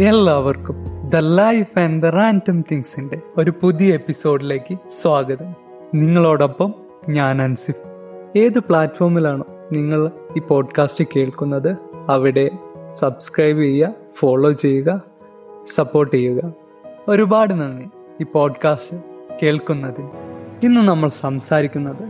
എല്ലാവർക്കും the life and the random തിങ്സിന്റെ ഒരു പുതിയ എപ്പിസോഡിലേക്ക് സ്വാഗതം. നിങ്ങളോടൊപ്പം ഞാൻ അൻസിഫ്. ഏത് പ്ലാറ്റ്ഫോമിലാണോ നിങ്ങൾ ഈ പോഡ്കാസ്റ്റ് കേൾക്കുന്നത്? അവിടെ സബ്സ്ക്രൈബ് ചെയ്യുക ഫോളോ ചെയ്യുക സപ്പോർട്ട് ചെയ്യുക. ഒരുപാട് നന്ദി ഈ പോഡ്കാസ്റ്റ് കേൾക്കുന്നതിന്. ഇന്ന് നമ്മൾ സംസാരിക്കുന്നത്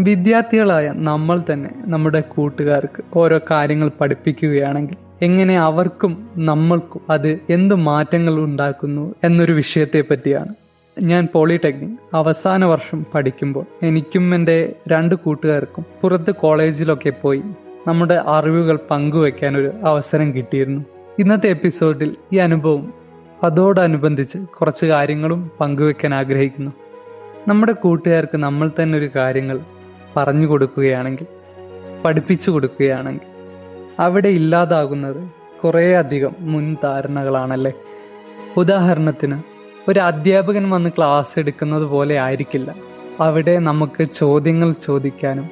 വിദ്യാർത്ഥികളായ നമ്മൾ തന്നെ നമ്മുടെ കൂട്ടുകാർക്ക് ഓരോ കാര്യങ്ങൾ പഠിപ്പിക്കുകയാണെങ്കിൽ എങ്ങനെ അവർക്കും നമ്മൾക്കും അത് എന്ത് മാറ്റങ്ങൾ ഉണ്ടാക്കുന്നു എന്നൊരു വിഷയത്തെ പറ്റിയാണ്. ഞാൻ പോളിടെക്നിക് അവസാന വർഷം പഠിക്കുമ്പോൾ എനിക്കും എന്റെ രണ്ട് കൂട്ടുകാർക്കും പുറത്ത് കോളേജിലൊക്കെ പോയി നമ്മുടെ അറിവുകൾ പങ്കുവെക്കാൻ ഒരു അവസരം കിട്ടിയിരുന്നു. ഇന്നത്തെ എപ്പിസോഡിൽ ഈ അനുഭവം അതോടനുബന്ധിച്ച് കുറച്ച് കാര്യങ്ങളും പങ്കുവെക്കാൻ ആഗ്രഹിക്കുന്നു. നമ്മുടെ കൂട്ടുകാർക്ക് നമ്മൾ തന്നെ ഒരു കാര്യങ്ങൾ പറഞ്ഞു കൊടുക്കുകയാണെങ്കിൽ പഠിപ്പിച്ചു കൊടുക്കുകയാണെങ്കിൽ അവിടെ ഇല്ലാതാകുന്നത് കുറേ അധികം മുൻധാരണകളാണല്ലേ ഉദാഹരണത്തിന് ഒരു അധ്യാപകൻ വന്ന് ക്ലാസ് എടുക്കുന്നത് പോലെ ആയിരിക്കില്ല. അവിടെ നമുക്ക് ചോദ്യങ്ങൾ ചോദിക്കാനും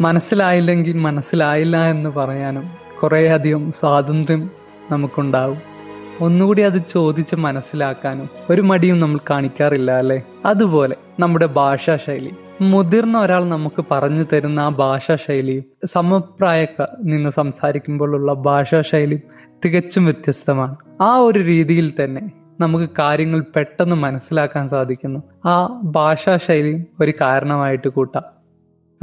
മനസ്സിലായില്ലെങ്കിൽ മനസ്സിലായില്ല എന്ന് പറയാനും കുറേ അധികം സ്വാതന്ത്ര്യം നമുക്കുണ്ടാവും ഒന്നുകൂടി അത് ചോദിച്ച് മനസ്സിലാക്കാനും ഒരു മടിയും നമ്മൾ കാണിക്കാറില്ല അല്ലേ? അതുപോലെ നമ്മുടെ ഭാഷാ ശൈലി. മുതിർന്ന ഒരാൾ നമുക്ക് പറഞ്ഞു തരുന്ന ആ ഭാഷാ ശൈലിയും സമപ്രായക്കാർ നിന്ന് സംസാരിക്കുമ്പോഴുള്ള ഭാഷാ ശൈലിയും തികച്ചും വ്യത്യസ്തമാണ്. ആ ഒരു രീതിയിൽ തന്നെ നമുക്ക് കാര്യങ്ങൾ പെട്ടെന്ന് മനസ്സിലാക്കാൻ സാധിക്കുന്നു. ആ ഭാഷാ ശൈലിയും ഒരു കാരണമായിട്ട് കൂട്ടാം.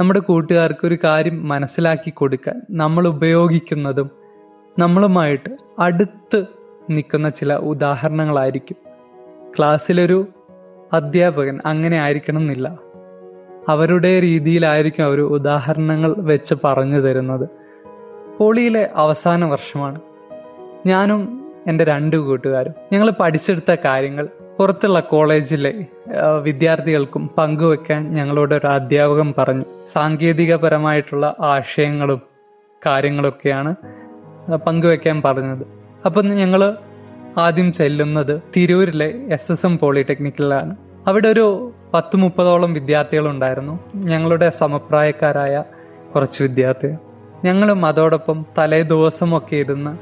നമ്മുടെ കൂട്ടുകാർക്ക് ഒരു കാര്യം മനസ്സിലാക്കി കൊടുക്കാൻ നമ്മൾ ഉപയോഗിക്കുന്നതും നമ്മളുമായിട്ട് അടുത്ത് നിൽക്കുന്ന ചില ഉദാഹരണങ്ങളായിരിക്കും. ക്ലാസ്സിലൊരു അധ്യാപകൻ അങ്ങനെ ആയിരിക്കണം എന്നില്ല അവരുടെ രീതിയിലായിരിക്കും അവർ ഉദാഹരണങ്ങൾ വെച്ച് പറഞ്ഞു തരുന്നത്. പോളിയിലെ അവസാന വർഷമാണ്. ഞാനും എന്റെ രണ്ട് കൂട്ടുകാരും ഞങ്ങൾ പഠിച്ചെടുത്ത കാര്യങ്ങൾ പുറത്തുള്ള കോളേജിലെ വിദ്യാർത്ഥികൾക്കും പങ്കുവെക്കാൻ ഞങ്ങളോട് ഒരു അധ്യാപകൻ പറഞ്ഞു. സാങ്കേതികപരമായിട്ടുള്ള ആശയങ്ങളും കാര്യങ്ങളൊക്കെയാണ് പങ്കുവെക്കാൻ പറഞ്ഞത്. അപ്പം ഞങ്ങൾ ആദ്യം ചെല്ലുന്നത് തിരൂരിലെ എസ് എസ് എം പോളിടെക്നിക്കിലാണ്. അവിടെ ഒരു പത്ത് മുപ്പതോളം വിദ്യാർത്ഥികളുണ്ടായിരുന്നു. ഞങ്ങളുടെ സമപ്രായക്കാരായ കുറച്ച് വിദ്യാർത്ഥികൾ. ഞങ്ങളും അതോടൊപ്പം തലേ ദിവസമൊക്കെ ഇരുന്ന്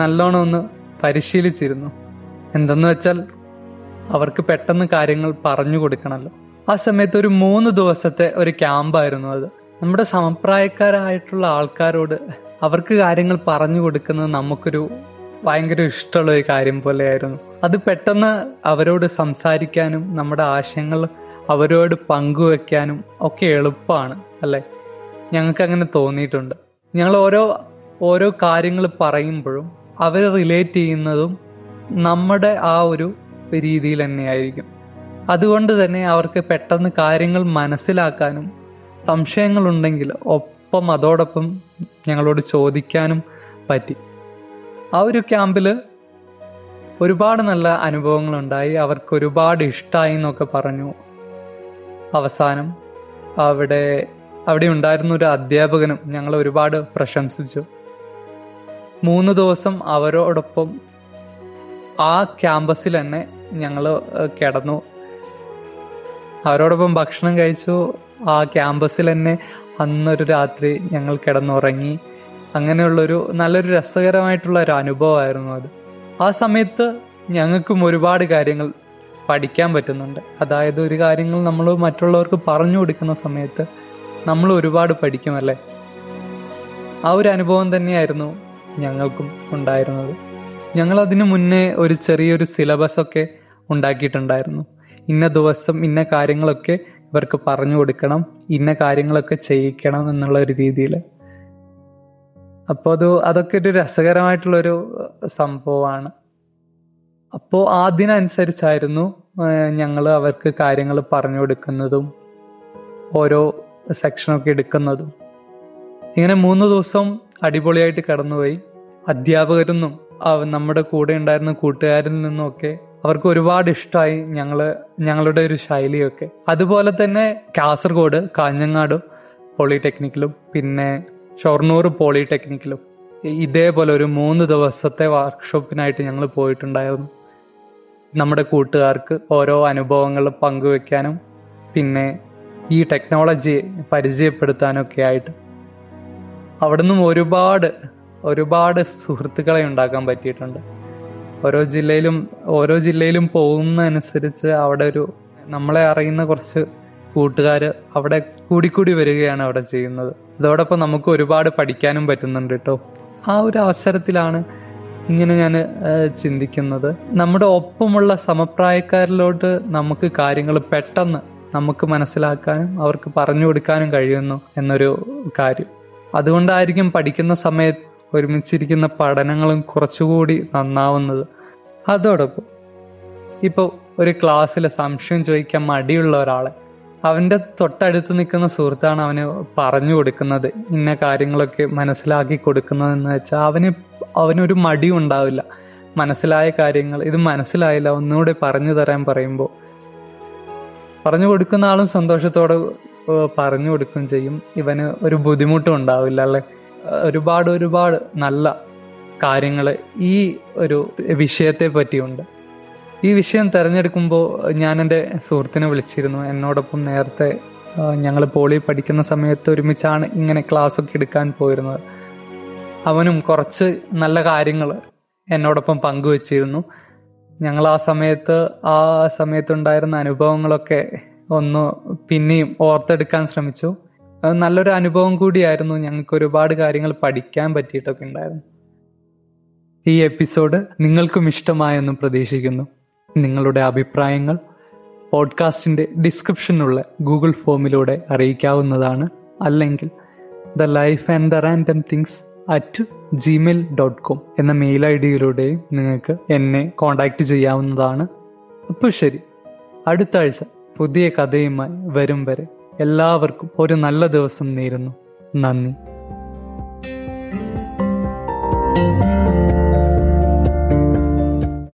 നല്ലോണം ഒന്ന് പരിശീലിച്ചിരുന്നു. എന്തെന്ന് വെച്ചാൽ അവർക്ക് പെട്ടെന്ന് കാര്യങ്ങൾ പറഞ്ഞു കൊടുക്കണമല്ലോ. ആ സമയത്ത് ഒരു മൂന്ന് ദിവസത്തെ ഒരു ക്യാമ്പായിരുന്നു അത്. നമ്മുടെ സമപ്രായക്കാരായിട്ടുള്ള ആൾക്കാരോട് അവർക്ക് കാര്യങ്ങൾ പറഞ്ഞു കൊടുക്കുന്നത് നമുക്കൊരു ഭയങ്കര ഇഷ്ടമുള്ള ഒരു കാര്യം പോലെയായിരുന്നു. അത് പെട്ടെന്ന് അവരോട് സംസാരിക്കാനും നമ്മുടെ ആശയങ്ങൾ അവരോട് പങ്കുവെക്കാനും ഒക്കെ എളുപ്പമാണ് അല്ലെ? ഞങ്ങൾക്ക് അങ്ങനെ തോന്നിയിട്ടുണ്ട്. ഞങ്ങൾ ഓരോ ഓരോ കാര്യങ്ങൾ പറയുമ്പോഴും അവർ റിലേറ്റ് ചെയ്യുന്നതും നമ്മുടെ ആ ഒരു രീതിയിൽ തന്നെയായിരിക്കും. അതുകൊണ്ട് തന്നെ അവർക്ക് പെട്ടെന്ന് കാര്യങ്ങൾ മനസ്സിലാക്കാനും സംശയങ്ങളുണ്ടെങ്കിൽ ഒപ്പം അതോടൊപ്പം ഞങ്ങളോട് ചോദിക്കാനും പറ്റി. ആ ഒരു ക്യാമ്പിൽ ഒരുപാട് നല്ല അനുഭവങ്ങളുണ്ടായി. അവർക്ക് ഒരുപാട് ഇഷ്ടമായി എന്നൊക്കെ പറഞ്ഞു. അവസാനം അവിടെ അവിടെ ഉണ്ടായിരുന്ന ഒരു അധ്യാപകനും ഞങ്ങൾ ഒരുപാട് പ്രശംസിച്ചു. മൂന്ന് ദിവസം അവരോടൊപ്പം ആ ക്യാമ്പസിൽ തന്നെ ഞങ്ങൾ കിടന്നു. അവരോടൊപ്പം ഭക്ഷണം കഴിച്ചു. ആ ക്യാമ്പസിൽ തന്നെ അന്നൊരു രാത്രി ഞങ്ങൾ കിടന്നുറങ്ങി. അങ്ങനെയുള്ളൊരു നല്ലൊരു രസകരമായിട്ടുള്ള ഒരു അനുഭവമായിരുന്നു അത്. ആ സമയത്ത് ഞങ്ങൾക്കും ഒരുപാട് കാര്യങ്ങൾ പഠിക്കാൻ പറ്റുന്നുണ്ട്. അതായത് ഒരു കാര്യങ്ങൾ നമ്മൾ മറ്റുള്ളവർക്ക് പറഞ്ഞു കൊടുക്കുന്ന സമയത്ത് നമ്മൾ ഒരുപാട് പഠിക്കുമല്ലേ? ആ ഒരു അനുഭവം തന്നെയായിരുന്നു ഞങ്ങൾക്കും ഉണ്ടായിരുന്നത്. ഞങ്ങൾ അതിനു മുന്നേ ഒരു ചെറിയൊരു സിലബസ് ഒക്കെ ഉണ്ടാക്കിയിട്ടുണ്ടായിരുന്നു. ഇന്ന ദിവസം ഇന്ന കാര്യങ്ങളൊക്കെ ഇവർക്ക് പറഞ്ഞു കൊടുക്കണം ഇന്ന കാര്യങ്ങളൊക്കെ ചെയ്യിക്കണം എന്നുള്ള ഒരു രീതിയിൽ അപ്പോൾ അത് അതൊക്കെ ഒരു രസകരമായിട്ടുള്ളൊരു സംഭവമാണ്. അപ്പോൾ അതിനനുസരിച്ചായിരുന്നു ഞങ്ങൾ അവർക്ക് കാര്യങ്ങൾ പറഞ്ഞു കൊടുക്കുന്നതും ഓരോ സെക്ഷനൊക്കെ എടുക്കുന്നതും. ഇങ്ങനെ മൂന്ന് ദിവസം അടിപൊളിയായിട്ട് കടന്നുപോയി. അധ്യാപകരിൽ നമ്മുടെ കൂടെ ഉണ്ടായിരുന്ന കൂട്ടുകാരിൽ നിന്നൊക്കെ അവർക്ക് ഒരുപാട് ഇഷ്ടമായി ഞങ്ങൾ ഞങ്ങളുടെ ഒരു ശൈലിയൊക്കെ. അതുപോലെ തന്നെ കാസർഗോഡ് കാഞ്ഞങ്ങാട് പോളിടെക്നിക്കിലും പിന്നെ ഷൊർണൂർ പോളിടെക്നിക്കിലും ഇതേപോലെ ഒരു മൂന്ന് ദിവസത്തെ വർക്ക്ഷോപ്പിനായിട്ട് ഞങ്ങൾ പോയിട്ടുണ്ടായിരുന്നു. നമ്മുടെ കൂട്ടുകാർക്ക് ഓരോ അനുഭവങ്ങൾ പങ്കുവെക്കാനും പിന്നെ ഈ ടെക്നോളജി പരിചയപ്പെടുത്താനൊക്കെ ആയിട്ട്. അവിടുന്ന് ഒരുപാട് ഒരുപാട് സുഹൃത്തുക്കളെ ഉണ്ടാക്കാൻ പറ്റിയിട്ടുണ്ട്. ഓരോ ജില്ലയിലും ഓരോ ജില്ലയിലും പോകുന്നതനുസരിച്ച് അവിടെ ഒരു നമ്മളെ അറിയുന്ന കുറച്ച് കൂട്ടുകാർ അവിടെ കൂടിക്കൂടി വരികയാണ് അവിടെ ചെയ്യുന്നത്. അതോടൊപ്പം നമുക്ക് ഒരുപാട് പഠിക്കാനും പറ്റുന്നുണ്ട് കേട്ടോ. ആ ഒരു അവസരത്തിലാണ് ഇങ്ങനെ ഞാൻ ചിന്തിക്കുന്നത്. നമ്മുടെ ഒപ്പമുള്ള സമപ്രായക്കാരിലോട്ട് നമുക്ക് കാര്യങ്ങൾ പെട്ടെന്ന് നമുക്ക് മനസ്സിലാക്കാനും അവർക്ക് പറഞ്ഞു കൊടുക്കാനും കഴിയുന്നു എന്നൊരു കാര്യം. അതുകൊണ്ടായിരിക്കും പഠിക്കുന്ന സമയത്ത് ഒരുമിച്ചിരിക്കുന്ന പഠനങ്ങളും കുറച്ചുകൂടി നന്നാവുന്നത്. അതോടൊപ്പം ഇപ്പോൾ ഒരു ക്ലാസ്സിലെ സംശയം ചോദിക്കാൻ മടിയുള്ള ഒരാളെ അവന്റെ തൊട്ടടുത്ത് നിൽക്കുന്ന സുഹൃത്താണ് അവന് പറഞ്ഞു കൊടുക്കുന്നത്. ഇന്ന കാര്യങ്ങളൊക്കെ മനസ്സിലാക്കി കൊടുക്കുന്നതെന്ന് വെച്ചാൽ അവന് അവനൊരു മടിയും ഉണ്ടാവില്ല. മനസ്സിലായ കാര്യങ്ങൾ ഇത് മനസ്സിലായില്ല ഒന്നുകൂടെ പറഞ്ഞു തരാൻ പറയുമ്പോൾ പറഞ്ഞു കൊടുക്കുന്ന ആളും സന്തോഷത്തോടെ പറഞ്ഞു കൊടുക്കുകയും ചെയ്യും. ഇവന് ഒരു ബുദ്ധിമുട്ടും ഉണ്ടാവില്ല അല്ലെ? ഒരുപാട് ഒരുപാട് നല്ല കാര്യങ്ങൾ ഈ ഒരു വിഷയത്തെ പറ്റിയുണ്ട്. ഈ വിഷയം തിരഞ്ഞെടുക്കുമ്പോൾ ഞാൻ എന്റെ സുഹൃത്തിനെ വിളിച്ചിരുന്നു. എന്നോടൊപ്പം നേരത്തെ ഞങ്ങൾ പോളി പഠിക്കുന്ന സമയത്ത് ഒരുമിച്ചാണ് ഇങ്ങനെ ക്ലാസ് ഒക്കെ എടുക്കാൻ പോയിരുന്നത്. അവനും കുറച്ച് നല്ല കാര്യങ്ങൾ എന്നോടൊപ്പം പങ്കുവച്ചിരുന്നു. ഞങ്ങൾ ആ സമയത്ത് ആ സമയത്തുണ്ടായിരുന്ന അനുഭവങ്ങളൊക്കെ ഒന്ന് പിന്നെയും ഓർത്തെടുക്കാൻ ശ്രമിച്ചു. നല്ലൊരു അനുഭവം കൂടിയായിരുന്നു ഞങ്ങൾക്ക് ഒരുപാട് കാര്യങ്ങൾ പഠിക്കാൻ പറ്റിയിട്ടൊക്കെ ഉണ്ടായിരുന്നു. ഈ എപ്പിസോഡ് നിങ്ങൾക്കും ഇഷ്ടമായെന്ന് പ്രതീക്ഷിക്കുന്നു. നിങ്ങളുടെ അഭിപ്രായങ്ങൾ പോഡ്കാസ്റ്റിന്റെ ഡിസ്ക്രിപ്ഷനിലുള്ള ഗൂഗിൾ ഫോമിലൂടെ അറിയിക്കാവുന്നതാണ്. അല്ലെങ്കിൽ the life and the random things at Gmail dot com എന്ന മെയിൽ ഐ ഡിയിലൂടെയും നിങ്ങൾക്ക് എന്നെ കോൺടാക്റ്റ് ചെയ്യാവുന്നതാണ്. അപ്പോൾ ശരി അടുത്ത ആഴ്ച പുതിയ കഥയുമായി വരും വരെ എല്ലാവർക്കും ഒരു നല്ല ദിവസം നേരുന്നു. നന്ദി.